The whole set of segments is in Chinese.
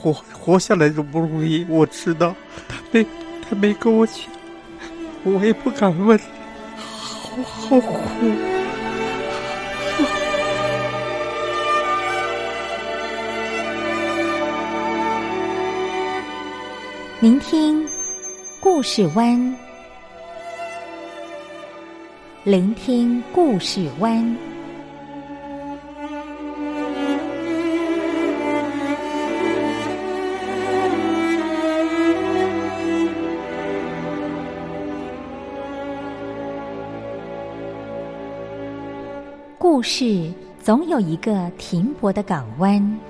活活下来都不容易，我知道。他没他没跟我讲，我也不敢问，好好苦。聆听故事湾，聆听故事湾。故事总有一个停泊的港湾。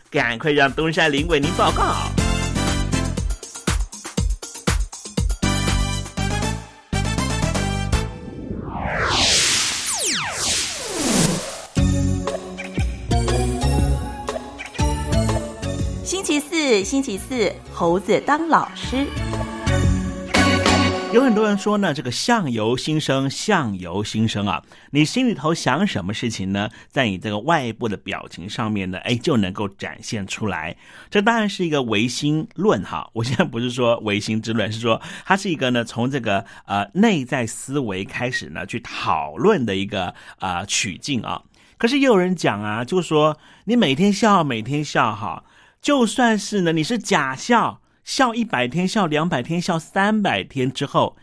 赶快让东山林为您报告。星期四，星期四，猴子当老师。有很多人说呢，这个相由心生，相由心生啊，你心里头想什么事情呢，在你这个外部的表情上面呢，哎，就能够展现出来。这当然是一个唯心论哈。我现在不是说唯心之论，是说它是一个呢，从这个呃内在思维开始呢，去讨论的一个啊取径啊。可是也有人讲啊，就说你每天笑，每天笑哈，就算是呢，你是假笑。笑一百天，笑两百天，笑三百天之后，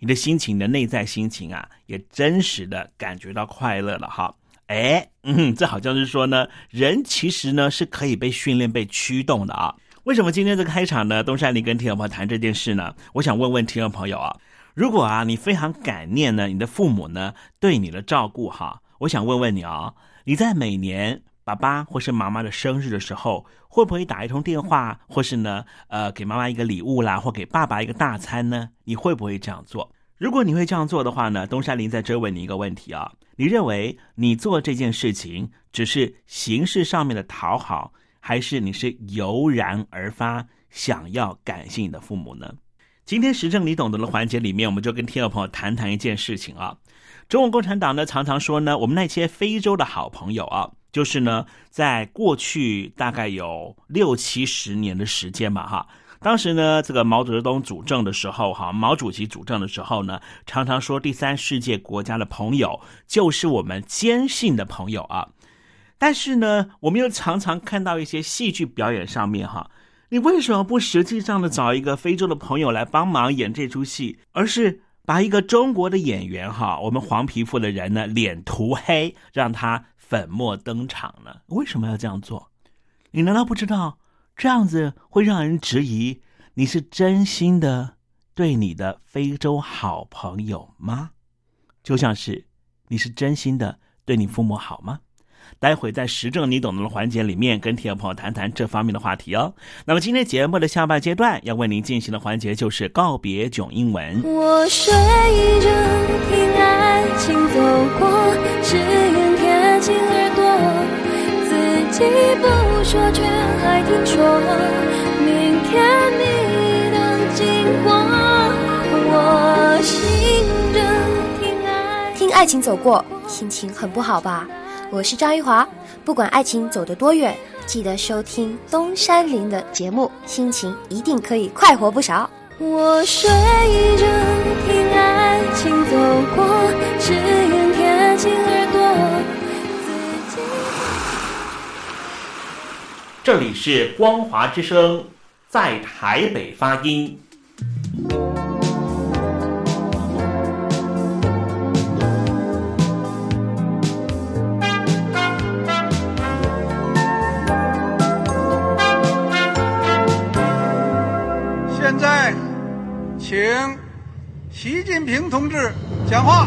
你的心情的内在心情啊，也真实的感觉到快乐了哈。哎，嗯，这好像是说呢，人其实呢是可以被训练、被驱动的啊。为什么今天这个开场呢？东山林跟听众朋友谈这件事呢？我想问问听众朋友啊，如果啊你非常感念呢你的父母呢对你的照顾哈，我想问问你啊，你在每年。爸爸或是妈妈的生日的时候，会不会打一通电话，或是呢，呃，给妈妈一个礼物啦，或给爸爸一个大餐呢？你会不会这样做？如果你会这样做的话呢，东山林在追问你一个问题啊，你认为你做这件事情只是形式上面的讨好，还是你是油然而发想要感谢你的父母呢？今天时政你懂得的环节里面，我们就跟听众朋友谈谈一件事情啊。中国共产党呢常常说呢，我们那些非洲的好朋友啊。就是呢，在过去大概有六七十年的时间嘛，哈，当时呢，这个毛泽东主政的时候，哈，毛主席主政的时候呢，常常说第三世界国家的朋友就是我们坚信的朋友啊。但是呢，我们又常常看到一些戏剧表演上面，哈，你为什么不实际上的找一个非洲的朋友来帮忙演这出戏，而是把一个中国的演员，哈，我们黄皮肤的人呢，脸涂黑，让他。粉墨登场呢？为什么要这样做？你难道不知道这样子会让人质疑你是真心的对你的非洲好朋友吗？就像是你是真心的对你父母好吗？待会在时政你懂得的环节里面，跟听众朋友谈谈这方面的话题哦。那么今天节目的下半阶段要为您进行的环节就是告别囧英文。我睡着听爱情走过，只愿耳朵，自己不说却还听说，明天你能经过，我心着听爱听爱情走过，心情很不好吧？我是张玉华，不管爱情走得多远，记得收听东山林的节目，心情一定可以快活不少。我睡着听爱情走过，只愿贴近耳这里是光华之声，在台北发音。现在请习近平同志讲话。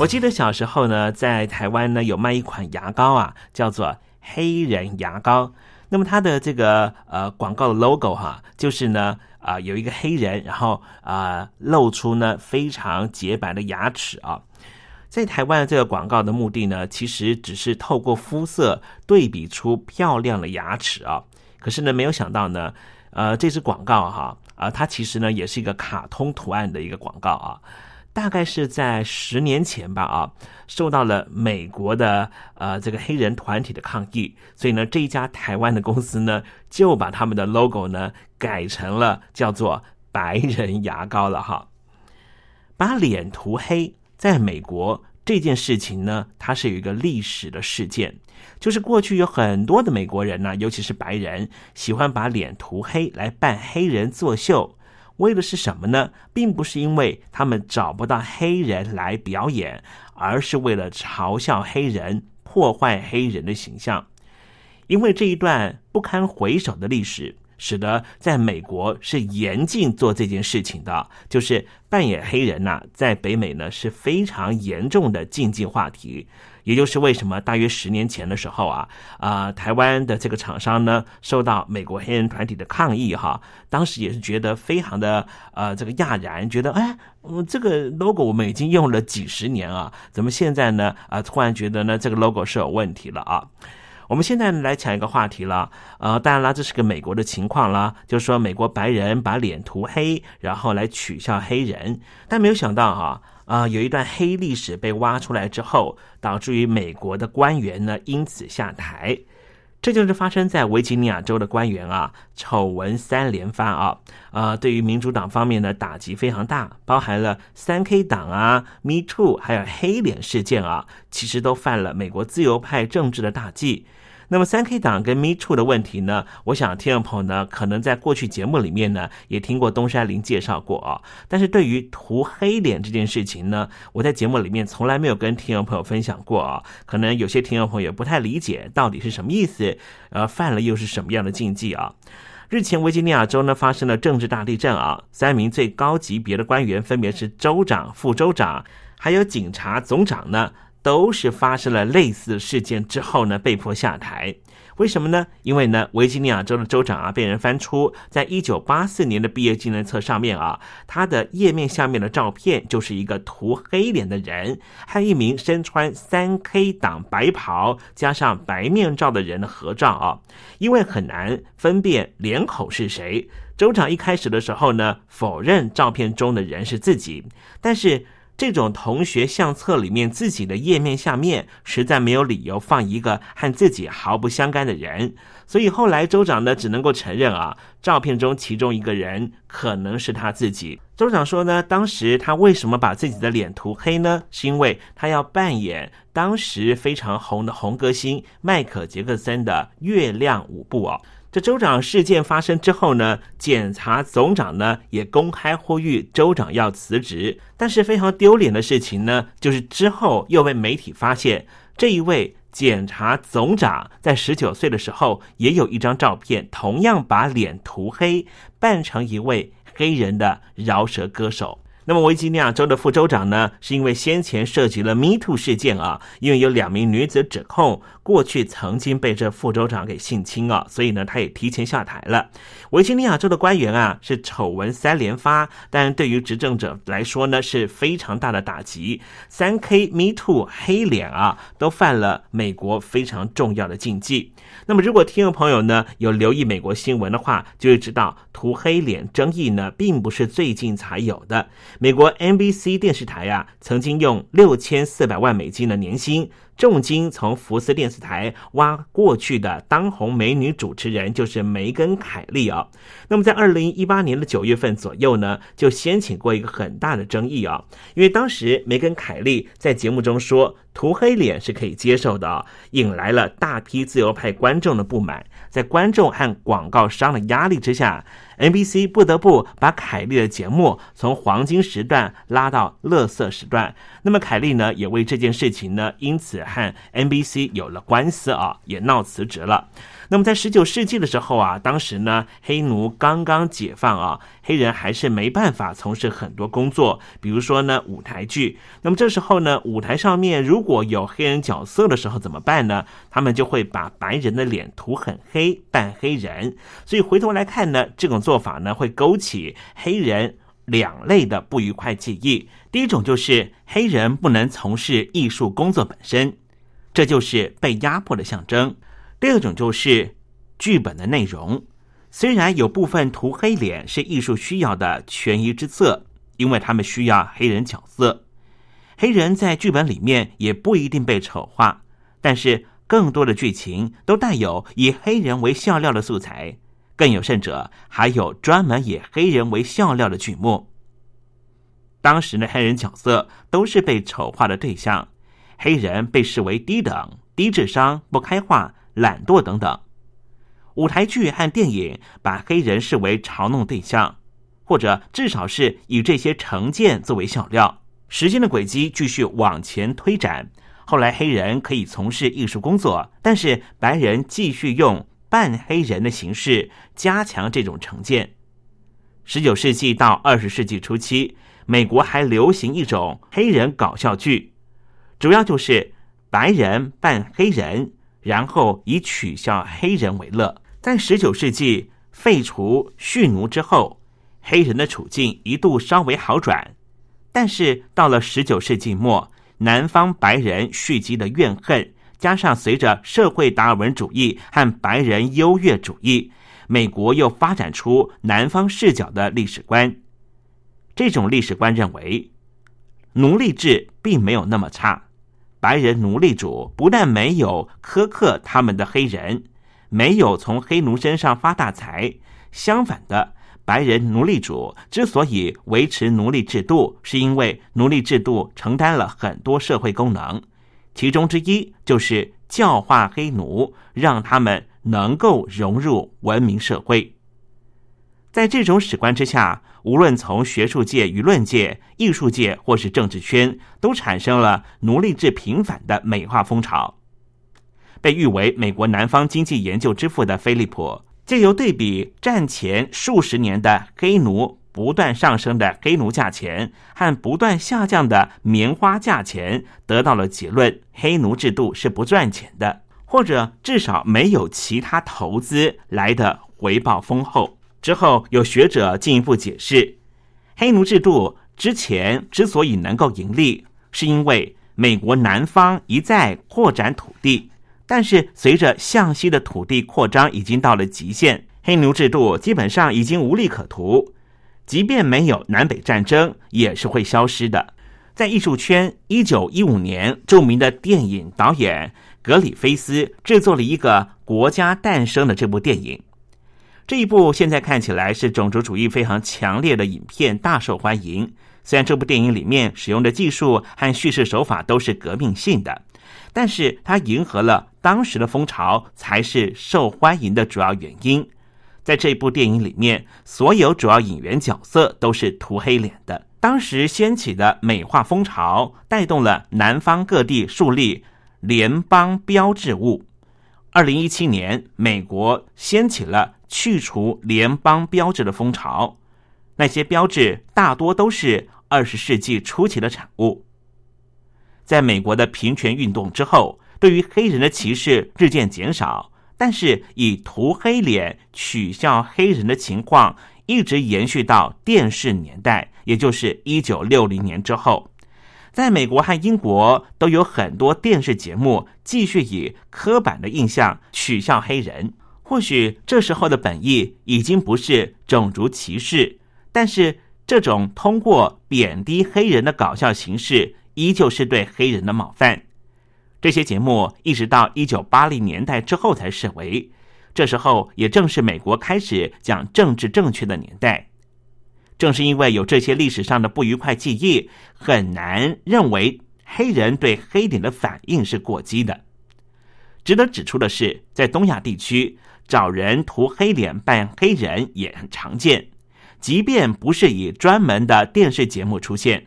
我记得小时候呢，在台湾呢有卖一款牙膏啊，叫做黑人牙膏。那么它的这个呃广告的 logo 哈，就是呢啊、有一个黑人，然后啊、露出呢非常洁白的牙齿啊。在台湾的这个广告的目的呢，其实只是透过肤色对比出漂亮的牙齿啊。可是呢，没有想到呢，呃，这支广告哈啊、它其实呢也是一个卡通图案的一个广告啊。大概是在十年前吧，啊，受到了美国的呃这个黑人团体的抗议，所以呢，这一家台湾的公司呢，就把他们的 logo 呢改成了叫做白人牙膏了哈。把脸涂黑，在美国这件事情呢，它是有一个历史的事件，就是过去有很多的美国人呢，尤其是白人，喜欢把脸涂黑来扮黑人作秀。为的是什么呢？并不是因为他们找不到黑人来表演，而是为了嘲笑黑人、破坏黑人的形象。因为这一段不堪回首的历史，使得在美国是严禁做这件事情的，就是扮演黑人呐、在北美呢是非常严重的禁忌话题。也就是为什么大约十年前的时候啊，啊、台湾的这个厂商呢，受到美国黑人团体的抗议哈，当时也是觉得非常的呃这个讶然，觉得哎，嗯，这个 logo 我们已经用了几十年啊，怎么现在呢啊、突然觉得呢这个 logo 是有问题了啊？我们现在来讲一个话题了，呃，当然啦，这是个美国的情况啦，就是说美国白人把脸涂黑，然后来取笑黑人，但没有想到哈、啊，啊有一段黑历史被挖出来之后，导致于美国的官员呢因此下台。这就是发生在维吉尼亚州的官员啊，丑闻三连发啊，呃，对于民主党方面的打击非常大，包含了三 K 党啊、Me Too，还有黑脸事件啊，其实都犯了美国自由派政治的大忌。那么三 K 党跟 Me Too 的问题呢，我想听众朋友呢，可能在过去节目里面呢，也听过东山林介绍过啊。但是对于涂黑脸这件事情呢，我在节目里面从来没有跟听众朋友分享过啊。可能有些听众朋友不太理解到底是什么意思，呃，犯了又是什么样的禁忌啊？日前，维吉尼亚州呢发生了政治大地震啊，三名最高级别的官员，分别是州长、副州长，还有警察总长呢。都是发生了类似事件之后呢，被迫下台。为什么呢？因为呢，维吉尼亚州的州长啊，被人翻出在一九八四年的毕业纪念册上面啊，他的页面下面的照片就是一个涂黑脸的人和一名身穿三 K 党白袍加上白面罩的人的合照啊。因为很难分辨脸孔是谁，州长一开始的时候呢，否认照片中的人是自己，但是。这种同学相册里面自己的页面下面，实在没有理由放一个和自己毫不相干的人，所以后来州长呢只能够承认啊，照片中其中一个人可能是他自己。州长说呢，当时他为什么把自己的脸涂黑呢？是因为他要扮演当时非常红的红歌星迈克杰克森的月亮舞步哦。这州长事件发生之后呢，检察总长呢也公开呼吁州长要辞职。但是非常丢脸的事情呢，就是之后又被媒体发现，这一位检察总长在十九岁的时候也有一张照片，同样把脸涂黑，扮成一位黑人的饶舌歌手。那么维吉尼亚州的副州长呢，是因为先前涉及了 Me Too 事件啊，因为有两名女子指控过去曾经被这副州长给性侵啊，所以呢，他也提前下台了。维吉尼亚州的官员啊，是丑闻三连发，但对于执政者来说呢，是非常大的打击。三 K Me Too 黑脸啊，都犯了美国非常重要的禁忌。那么，如果听众朋友呢有留意美国新闻的话，就会知道涂黑脸争议呢，并不是最近才有的。美国 NBC 电视台啊，曾经用六千四百万美金的年薪，重金从福斯电视台挖过去的当红美女主持人，就是梅根凯利啊。那么在二零一八年的九月份左右呢，就掀起过一个很大的争议啊，因为当时梅根凯利在节目中说涂黑脸是可以接受的啊，引来了大批自由派观众的不满，在观众和广告商的压力之下。NBC 不得不把凯利的节目从黄金时段拉到乐色时段。那么凯利呢，也为这件事情呢，因此和 NBC 有了官司啊，也闹辞职了。那么在十九世纪的时候啊，当时呢黑奴刚刚解放啊，黑人还是没办法从事很多工作，比如说呢舞台剧。那么这时候呢，舞台上面如果有黑人角色的时候怎么办呢？他们就会把白人的脸涂很黑，扮黑人。所以回头来看呢，这种做法呢会勾起黑人两类的不愉快记忆。第一种就是黑人不能从事艺术工作本身，这就是被压迫的象征。第二种就是剧本的内容，虽然有部分涂黑脸是艺术需要的权宜之策，因为他们需要黑人角色，黑人在剧本里面也不一定被丑化，但是更多的剧情都带有以黑人为笑料的素材，更有甚者还有专门以黑人为笑料的剧目。当时的黑人角色都是被丑化的对象，黑人被视为低等、低智商、不开化。懒惰等等，舞台剧和电影把黑人视为嘲弄对象，或者至少是以这些成见作为笑料。时间的轨迹继续往前推展，后来黑人可以从事艺术工作，但是白人继续用扮黑人的形式加强这种成见。十九世纪到二十世纪初期，美国还流行一种黑人搞笑剧，主要就是白人扮黑人。然后以取笑黑人为乐。在十九世纪废除蓄奴之后，黑人的处境一度稍微好转。但是到了十九世纪末，南方白人蓄积的怨恨，加上随着社会达尔文主义和白人优越主义，美国又发展出南方视角的历史观。这种历史观认为，奴隶制并没有那么差。白人奴隶主不但没有苛刻他们的黑人，没有从黑奴身上发大财，相反的，白人奴隶主之所以维持奴隶制度，是因为奴隶制度承担了很多社会功能，其中之一就是教化黑奴，让他们能够融入文明社会。在这种史观之下。无论从学术界、舆论界、艺术界，或是政治圈，都产生了奴隶制平反的美化风潮。被誉为美国南方经济研究之父的菲利普，借由对比战前数十年的黑奴不断上升的黑奴价钱和不断下降的棉花价钱，得到了结论：黑奴制度是不赚钱的，或者至少没有其他投资来的回报丰厚。之后，有学者进一步解释，黑奴制度之前之所以能够盈利，是因为美国南方一再扩展土地，但是随着向西的土地扩张已经到了极限，黑奴制度基本上已经无利可图，即便没有南北战争，也是会消失的。在艺术圈，一九一五年，著名的电影导演格里菲斯制作了一个《国家诞生》的这部电影。这一部现在看起来是种族主义非常强烈的影片，大受欢迎。虽然这部电影里面使用的技术和叙事手法都是革命性的，但是它迎合了当时的风潮，才是受欢迎的主要原因。在这部电影里面，所有主要演员角色都是涂黑脸的。当时掀起的美化风潮，带动了南方各地树立联邦标志物。二零一七年，美国掀起了。去除联邦标志的风潮，那些标志大多都是二十世纪初期的产物。在美国的平权运动之后，对于黑人的歧视日渐减少，但是以涂黑脸取笑黑人的情况一直延续到电视年代，也就是一九六零年之后。在美国和英国都有很多电视节目继续以刻板的印象取笑黑人。或许这时候的本意已经不是种族歧视，但是这种通过贬低黑人的搞笑形式。依旧是对黑人的冒犯。这些节目一直到一九八零年代之后才视为，这时候也正是美国开始讲政治正确的年代。正是因为有这些历史上的不愉快记忆，很难认为黑人对黑点的反应是过激的。值得指出的是，在东亚地区找人涂黑脸扮黑人也很常见，即便不是以专门的电视节目出现。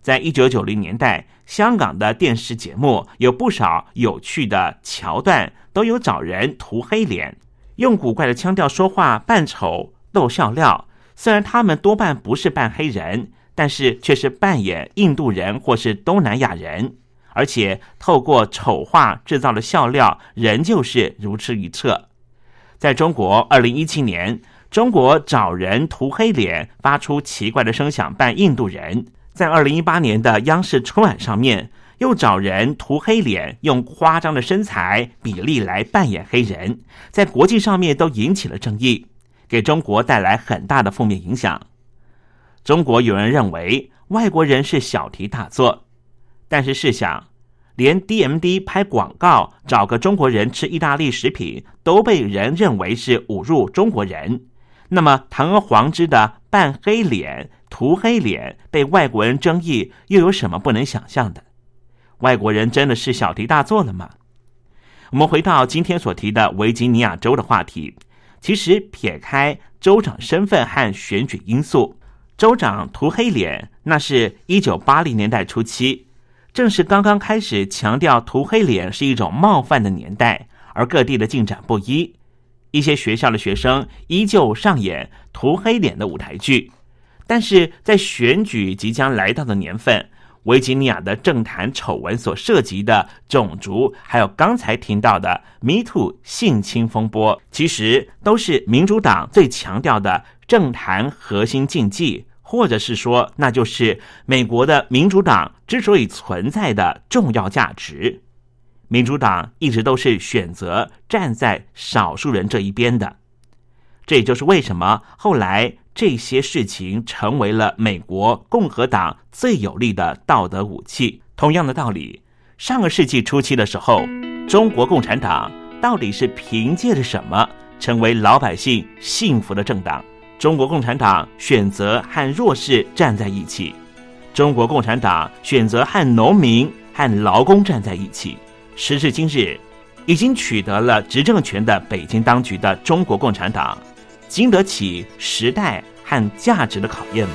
在一九九零年代，香港的电视节目有不少有趣的桥段，都有找人涂黑脸，用古怪的腔调说话，扮丑逗笑料。虽然他们多半不是扮黑人，但是却是扮演印度人或是东南亚人，而且透过丑化制造的笑料，仍旧是如出一辙。在中国，二零一七年，中国找人涂黑脸，发出奇怪的声响，扮印度人。在二零一八年的央视春晚上面，又找人涂黑脸，用夸张的身材比例来扮演黑人，在国际上面都引起了争议，给中国带来很大的负面影响。中国有人认为外国人是小题大做，但是试想，连 DMD 拍广告找个中国人吃意大利食品，都被人认为是侮辱中国人，那么堂而皇之的扮黑脸。涂黑脸被外国人争议，又有什么不能想象的？外国人真的是小题大做了吗？我们回到今天所提的维吉尼亚州的话题。其实撇开州长身份和选举因素，州长涂黑脸，那是一九八零年代初期，正是刚刚开始强调涂黑脸是一种冒犯的年代，而各地的进展不一，一些学校的学生依旧上演涂黑脸的舞台剧。但是在选举即将来到的年份，维吉尼亚的政坛丑闻所涉及的种族，还有刚才听到的 Me Too 性侵风波，其实都是民主党最强调的政坛核心禁忌，或者是说，那就是美国的民主党之所以存在的重要价值。民主党一直都是选择站在少数人这一边的，这也就是为什么后来。这些事情成为了美国共和党最有力的道德武器。同样的道理，上个世纪初期的时候，中国共产党到底是凭借着什么成为老百姓幸福的政党？中国共产党选择和弱势站在一起，中国共产党选择和农民和劳工站在一起。时至今日，已经取得了执政权的北京当局的中国共产党。经得起时代和价值的考验吗？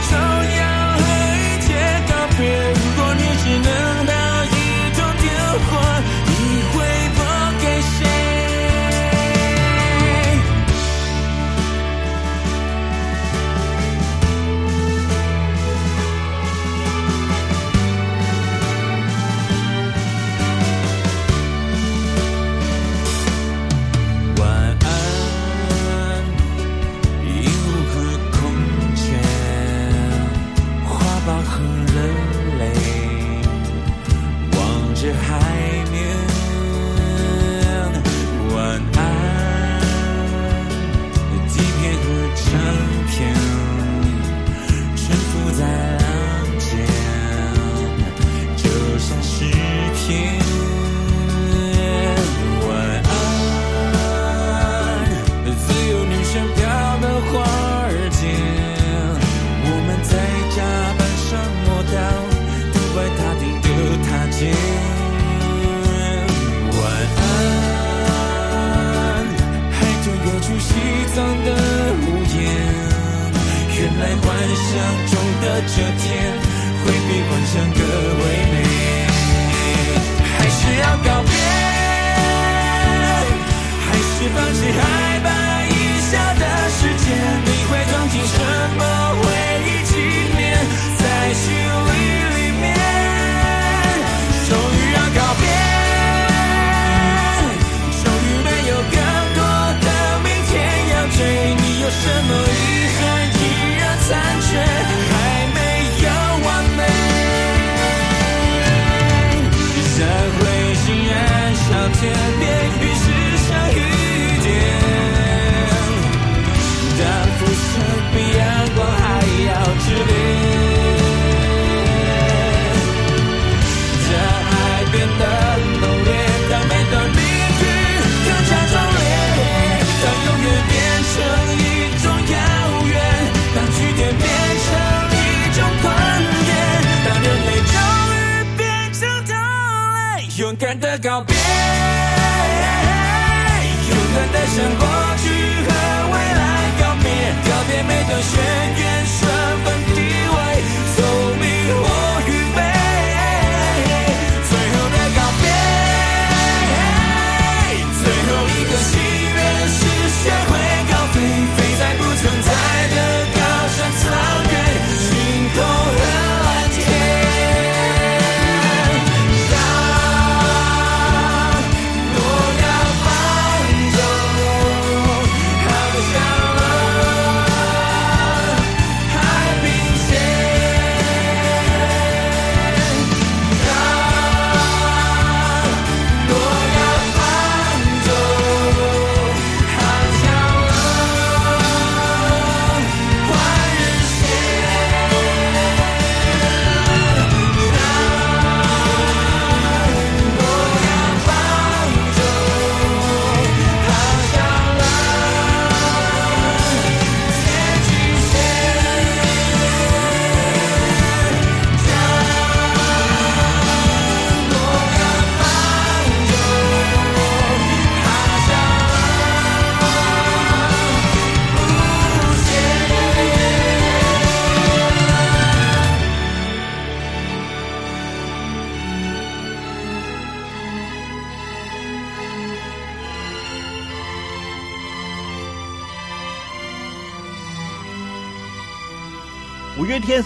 tone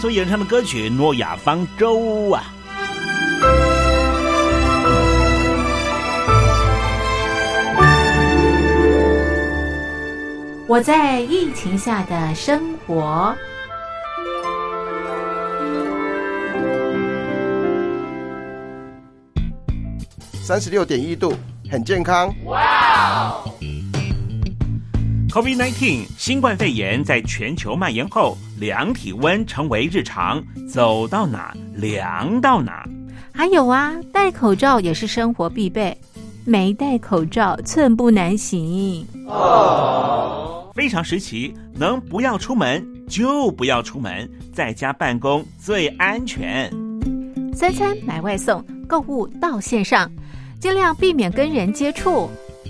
所演唱的歌曲《诺亚方舟》啊。我在疫情下的生活。三十六点一度，很健康。哇！COVID-19 新冠肺炎在全球蔓延后，量体温成为日常，走到哪量到哪。还有啊，戴口罩也是生活必备，没戴口罩寸步难行。哦，非常时期，能不要出门就不要出门，在家办公最安全。三餐买外送，购物到线上。尽量避免跟人接触，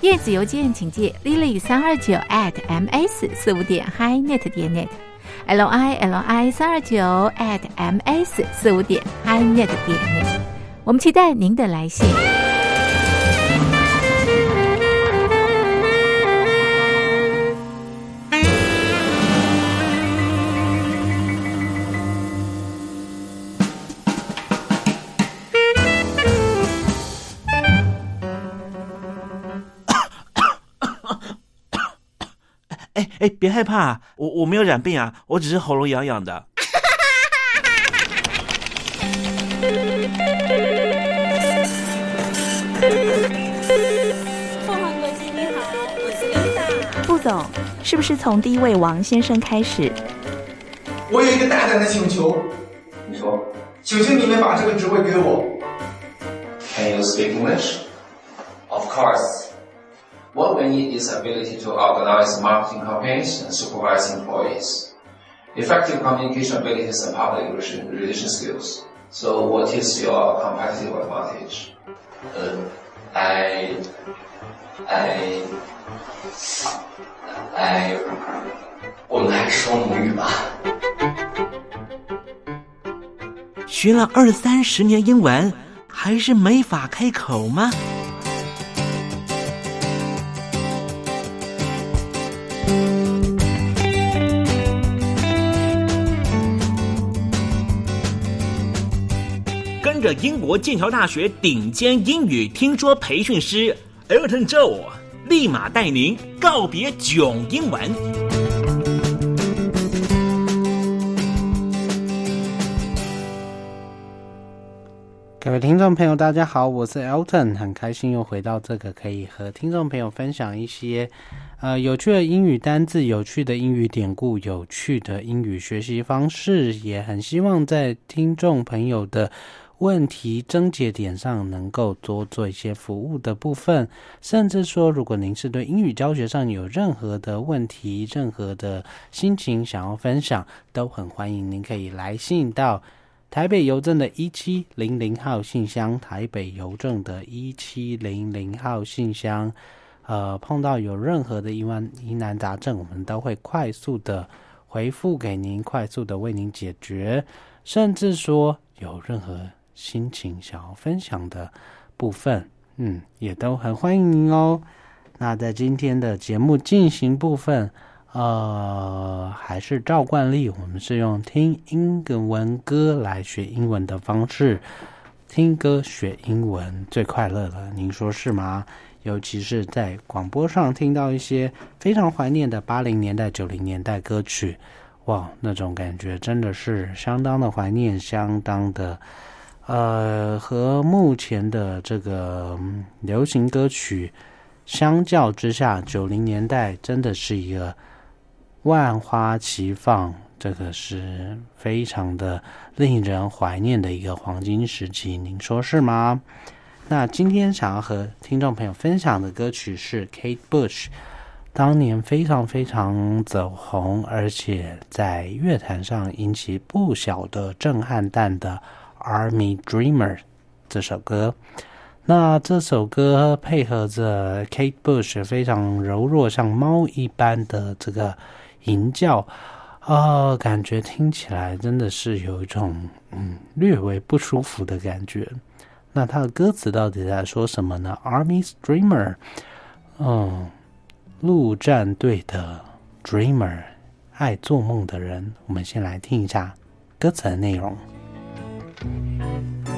电子邮件请借 lily 三二九 at ms 四五点 hi net 点 net，l i l i 三二九 at ms 四五点 hi net 点 net，我们期待您的来信。哎哎，别害怕，我我没有染病啊，我只是喉咙痒痒的。凤凰国际你好，我是刘大。副总，是不是从第一位王先生开始？我有一个大胆的请求，你说，请求你们把这个职位给我。Can you speak English? Of course. What we need is ability to organize marketing campaigns and supervise employees, effective communication abilities and public relation, relation skills. So what is your competitive advantage? Uh, I, I, I，我们还是说母语吧。学了二三十年英文，还是没法开口吗？ 着英国剑桥大学顶尖英语听说培训师 Elton Joe，立马带您告别囧英文。各位听众朋友，大家好，我是 Elton，很开心又回到这个可以和听众朋友分享一些呃有趣的英语单字、有趣的英语典故、有趣的英语学习方式，也很希望在听众朋友的问题症结点上能够多做一些服务的部分，甚至说，如果您是对英语教学上有任何的问题、任何的心情想要分享，都很欢迎您可以来信到。台北邮政的一七零零号信箱，台北邮政的一七零零号信箱，呃，碰到有任何的疑问疑难杂症，我们都会快速的回复给您，快速的为您解决。甚至说有任何心情想要分享的部分，嗯，也都很欢迎您哦。那在今天的节目进行部分，呃，还是照惯例，我们是用听英文歌来学英文的方式，听歌学英文最快乐了，您说是吗？尤其是在广播上听到一些非常怀念的八零年代、九零年代歌曲，哇，那种感觉真的是相当的怀念，相当的，呃，和目前的这个流行歌曲相较之下，九零年代真的是一个万花齐放，这个是非常的令人怀念的一个黄金时期，您说是吗？那今天想要和听众朋友分享的歌曲是 Kate Bush 当年非常非常走红，而且在乐坛上引起不小的震撼弹的《Army Dreamer》这首歌。那这首歌配合着 Kate Bush 非常柔弱，像猫一般的这个吟叫，啊，感觉听起来真的是有一种嗯略微不舒服的感觉。那他的歌词到底在说什么呢？Army Dreamer，嗯，陆战队的 Dreamer，爱做梦的人。我们先来听一下歌词的内容。Thank you.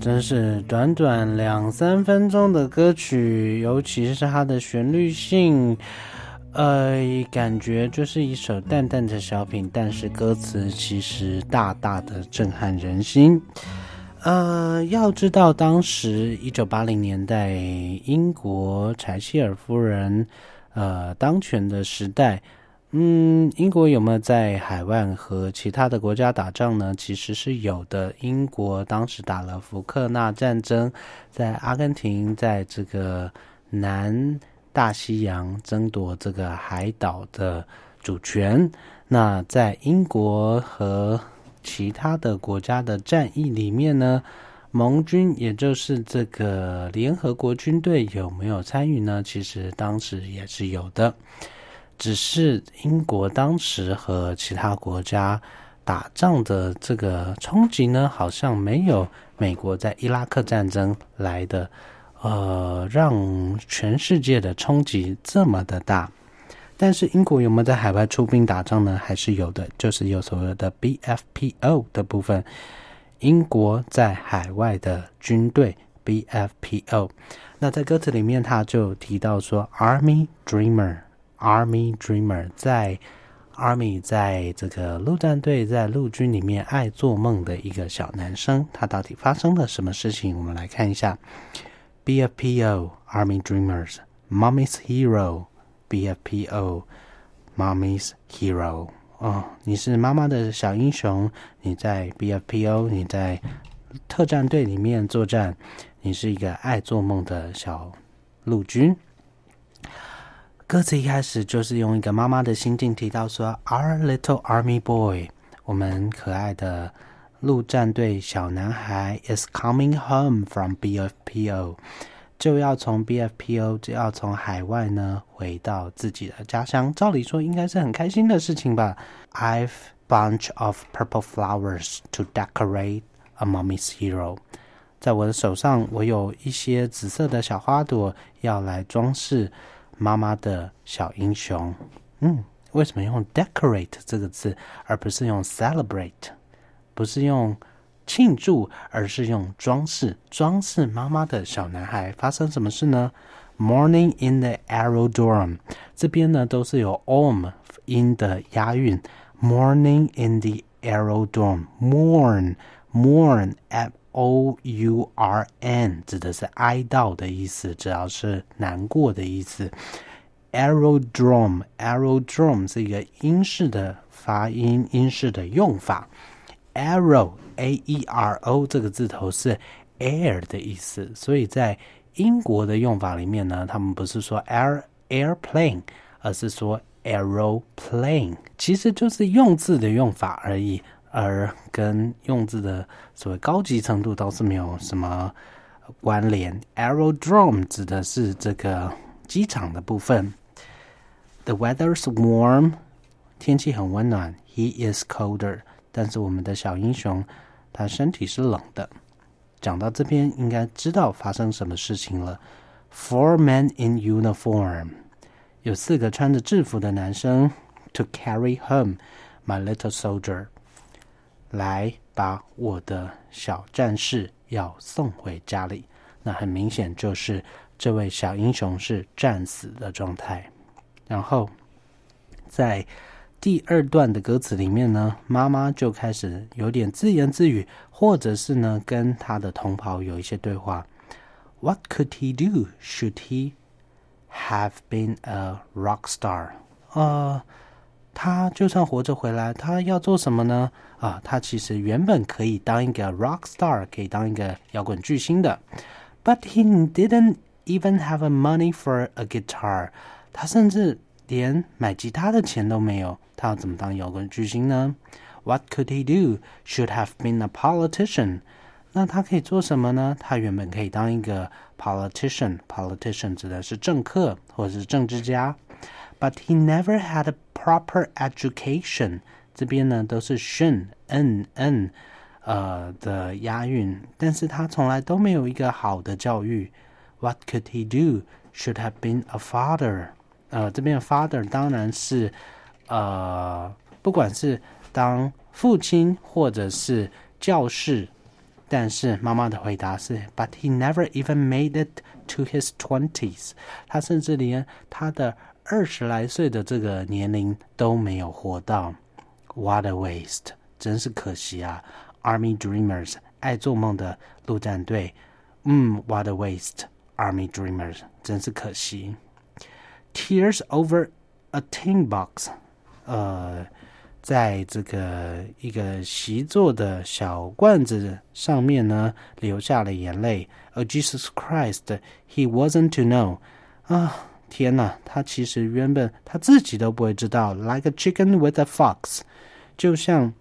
真是短短两三分钟的歌曲，尤其是它的旋律性，呃，感觉就是一首淡淡的小品，但是歌词其实大大的震撼人心。呃，要知道当时一九八零年代英国柴契尔夫人呃当权的时代。嗯，英国有没有在海外和其他的国家打仗呢？其实是有的。英国当时打了福克纳战争，在阿根廷，在这个南大西洋争夺这个海岛的主权。那在英国和其他的国家的战役里面呢，盟军也就是这个联合国军队有没有参与呢？其实当时也是有的。只是英国当时和其他国家打仗的这个冲击呢，好像没有美国在伊拉克战争来的，呃，让全世界的冲击这么的大。但是英国有没有在海外出兵打仗呢？还是有的，就是有所谓的 BFPO 的部分，英国在海外的军队 BFPO。那在歌词里面，他就提到说，Army Dreamer” Army Dreamer，在 Army 在这个陆战队在陆军里面爱做梦的一个小男生，他到底发生了什么事情？我们来看一下，BFPO，Army Dreamers，Mommy's Hero。BFPO Mommy's Hero 哦，你是妈妈的小英雄，你在 BFPO，你在特战队里面作战，你是一个爱做梦的小陆军。歌词一开始就是用一个妈妈的心境提到说：“Our little army boy，我们可爱的陆战队小男孩 is coming home from BFPO。”就要从 BFPO 就要从海外呢回到自己的家乡，照理说应该是很开心的事情吧。I've bunch of purple flowers to decorate a mommy's hero。在我的手上，我有一些紫色的小花朵，要来装饰妈妈的小英雄。嗯，为什么用 decorate 这个字，而不是用 celebrate？不是用？庆祝，而是用装饰装饰妈妈的小男孩。发生什么事呢？Morning in the aerodrome，这边呢都是有 om 音的押韵。Morning in the aerodrome，mourn，mourn，m o u r n，指的是哀悼的意思，主要是难过的意思。Aerodrome，aerodrome 是一个英式的发音，英式的用法。Aero A E R O 这个字头是 air 的意思，所以在英国的用法里面呢，他们不是说 air airplane，而是说 aeroplane，其实就是用字的用法而已，而跟用字的所谓高级程度倒是没有什么关联。Aerodrome 指的是这个机场的部分。The weather's warm，天气很温暖。He is colder。但是我们的小英雄，他身体是冷的。讲到这边，应该知道发生什么事情了。Four men in uniform，有四个穿着制服的男生，to carry home my little soldier，来把我的小战士要送回家里。那很明显就是这位小英雄是战死的状态。然后在。第二段的歌词里面呢，妈妈就开始有点自言自语，或者是呢跟他的同袍有一些对话。What could he do? Should he have been a rock star? 呃，他就算活着回来，他要做什么呢？啊，他其实原本可以当一个 rock star，可以当一个摇滚巨星的。But he didn't even have a money for a guitar。他甚至连买吉他的钱都没有。他要怎么当摇滚巨星呢？What could he do? Should have been a politician. 那他可以做什么呢？他原本可以当一个 politician。politician 指的是政客或者是政治家。But he never had a proper education。这边呢都是 shin n n 呃的押韵，但是他从来都没有一个好的教育。What could he do? Should have been a father。呃，这边 father 当然是。呃，不管是当父亲或者是教士，但是妈妈的回答是，But he never even made it to his twenties。他甚至连他的 二十来岁的这个年龄都没有活到。What a waste！真是可惜啊！Army Dreamers，爱做梦的陆战队。嗯，What a waste！Army Dreamers，真是可惜。Tears over a tin box。呃，在这个一个习作的小罐子上面呢，流下了眼泪。Oh Jesus Christ, he wasn't to know。啊， 天哪，他其实原本他自己都不会知道。Like a chicken with a fox，就像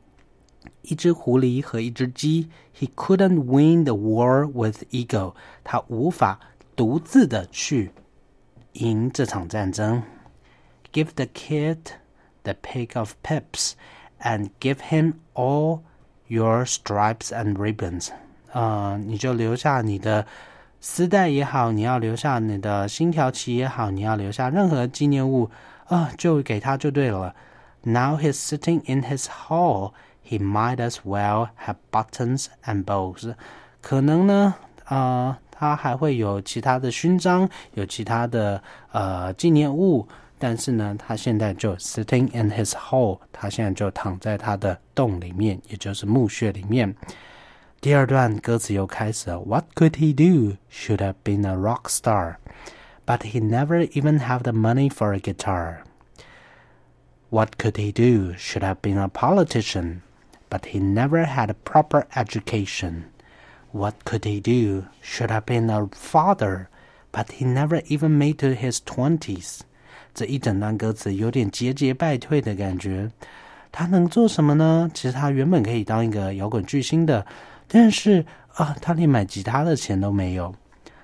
一只狐狸和一只鸡。He couldn't win the war with ego。他无法独自的去赢这场战争。 give the kid the pick of pips and give him all your stripes and ribbons。呃，你就留下你的 丝带也好，你要留下你的星条旗也好，你要留下任何纪念物啊、就给他就对了。Now he's sitting in his hall. He might as well have buttons and bows. 可能呢，呃，他还会有其他的勋章，有其他的呃纪念物。但是呢，他现在就 sitting in his hole，他现在就躺在他的洞里面，也就是墓穴里面。第二段歌词又开始了，What could he do? Should have been a rock star, but he never even have the money for a guitar. What could he do? Should have been a politician, but he never had a proper education. What could he do? Should have been a father, but he never even made to his twenties. 这一整段歌词有点节节败退的感觉。他能做什么呢？其实他原本可以当一个摇滚巨星的， 但是啊，他连买吉他的钱都没有。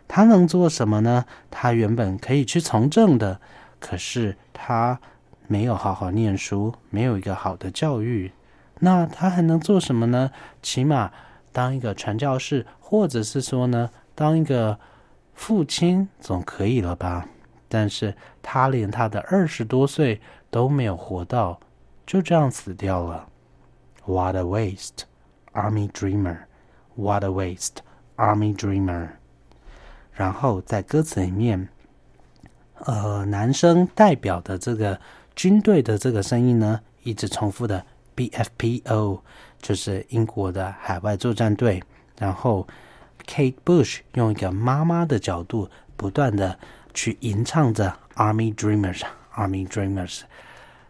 他能做什么呢？他原本可以去从政的，可是他没有好好念书，没有一个好的教育。那他还能做什么呢？起码当一个传教士，或者是说呢，当一个父亲总可以了吧？但是他连他的二十多岁都没有活到，就这样死掉了。What a waste, army dreamer! What a waste, army dreamer! 然后在歌词里面，呃，男生代表的这个军队的这个声音呢，一直重复的 BFPO，就是英国的海外作战队。然后 Kate Bush 用一个妈妈的角度，不断的。去吟唱着《Army Dreamers》，《Army Dreamers》，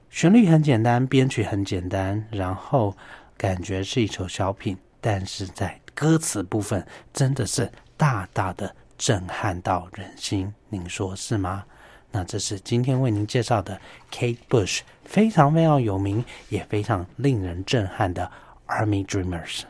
旋律很简单，编曲很简单，然后感觉是一首小品，但是在歌词部分真的是大大的震撼到人心，您说是吗？那这是今天为您介绍的 Kate Bush，非常非常有名，也非常令人震撼的《Army Dreamers》。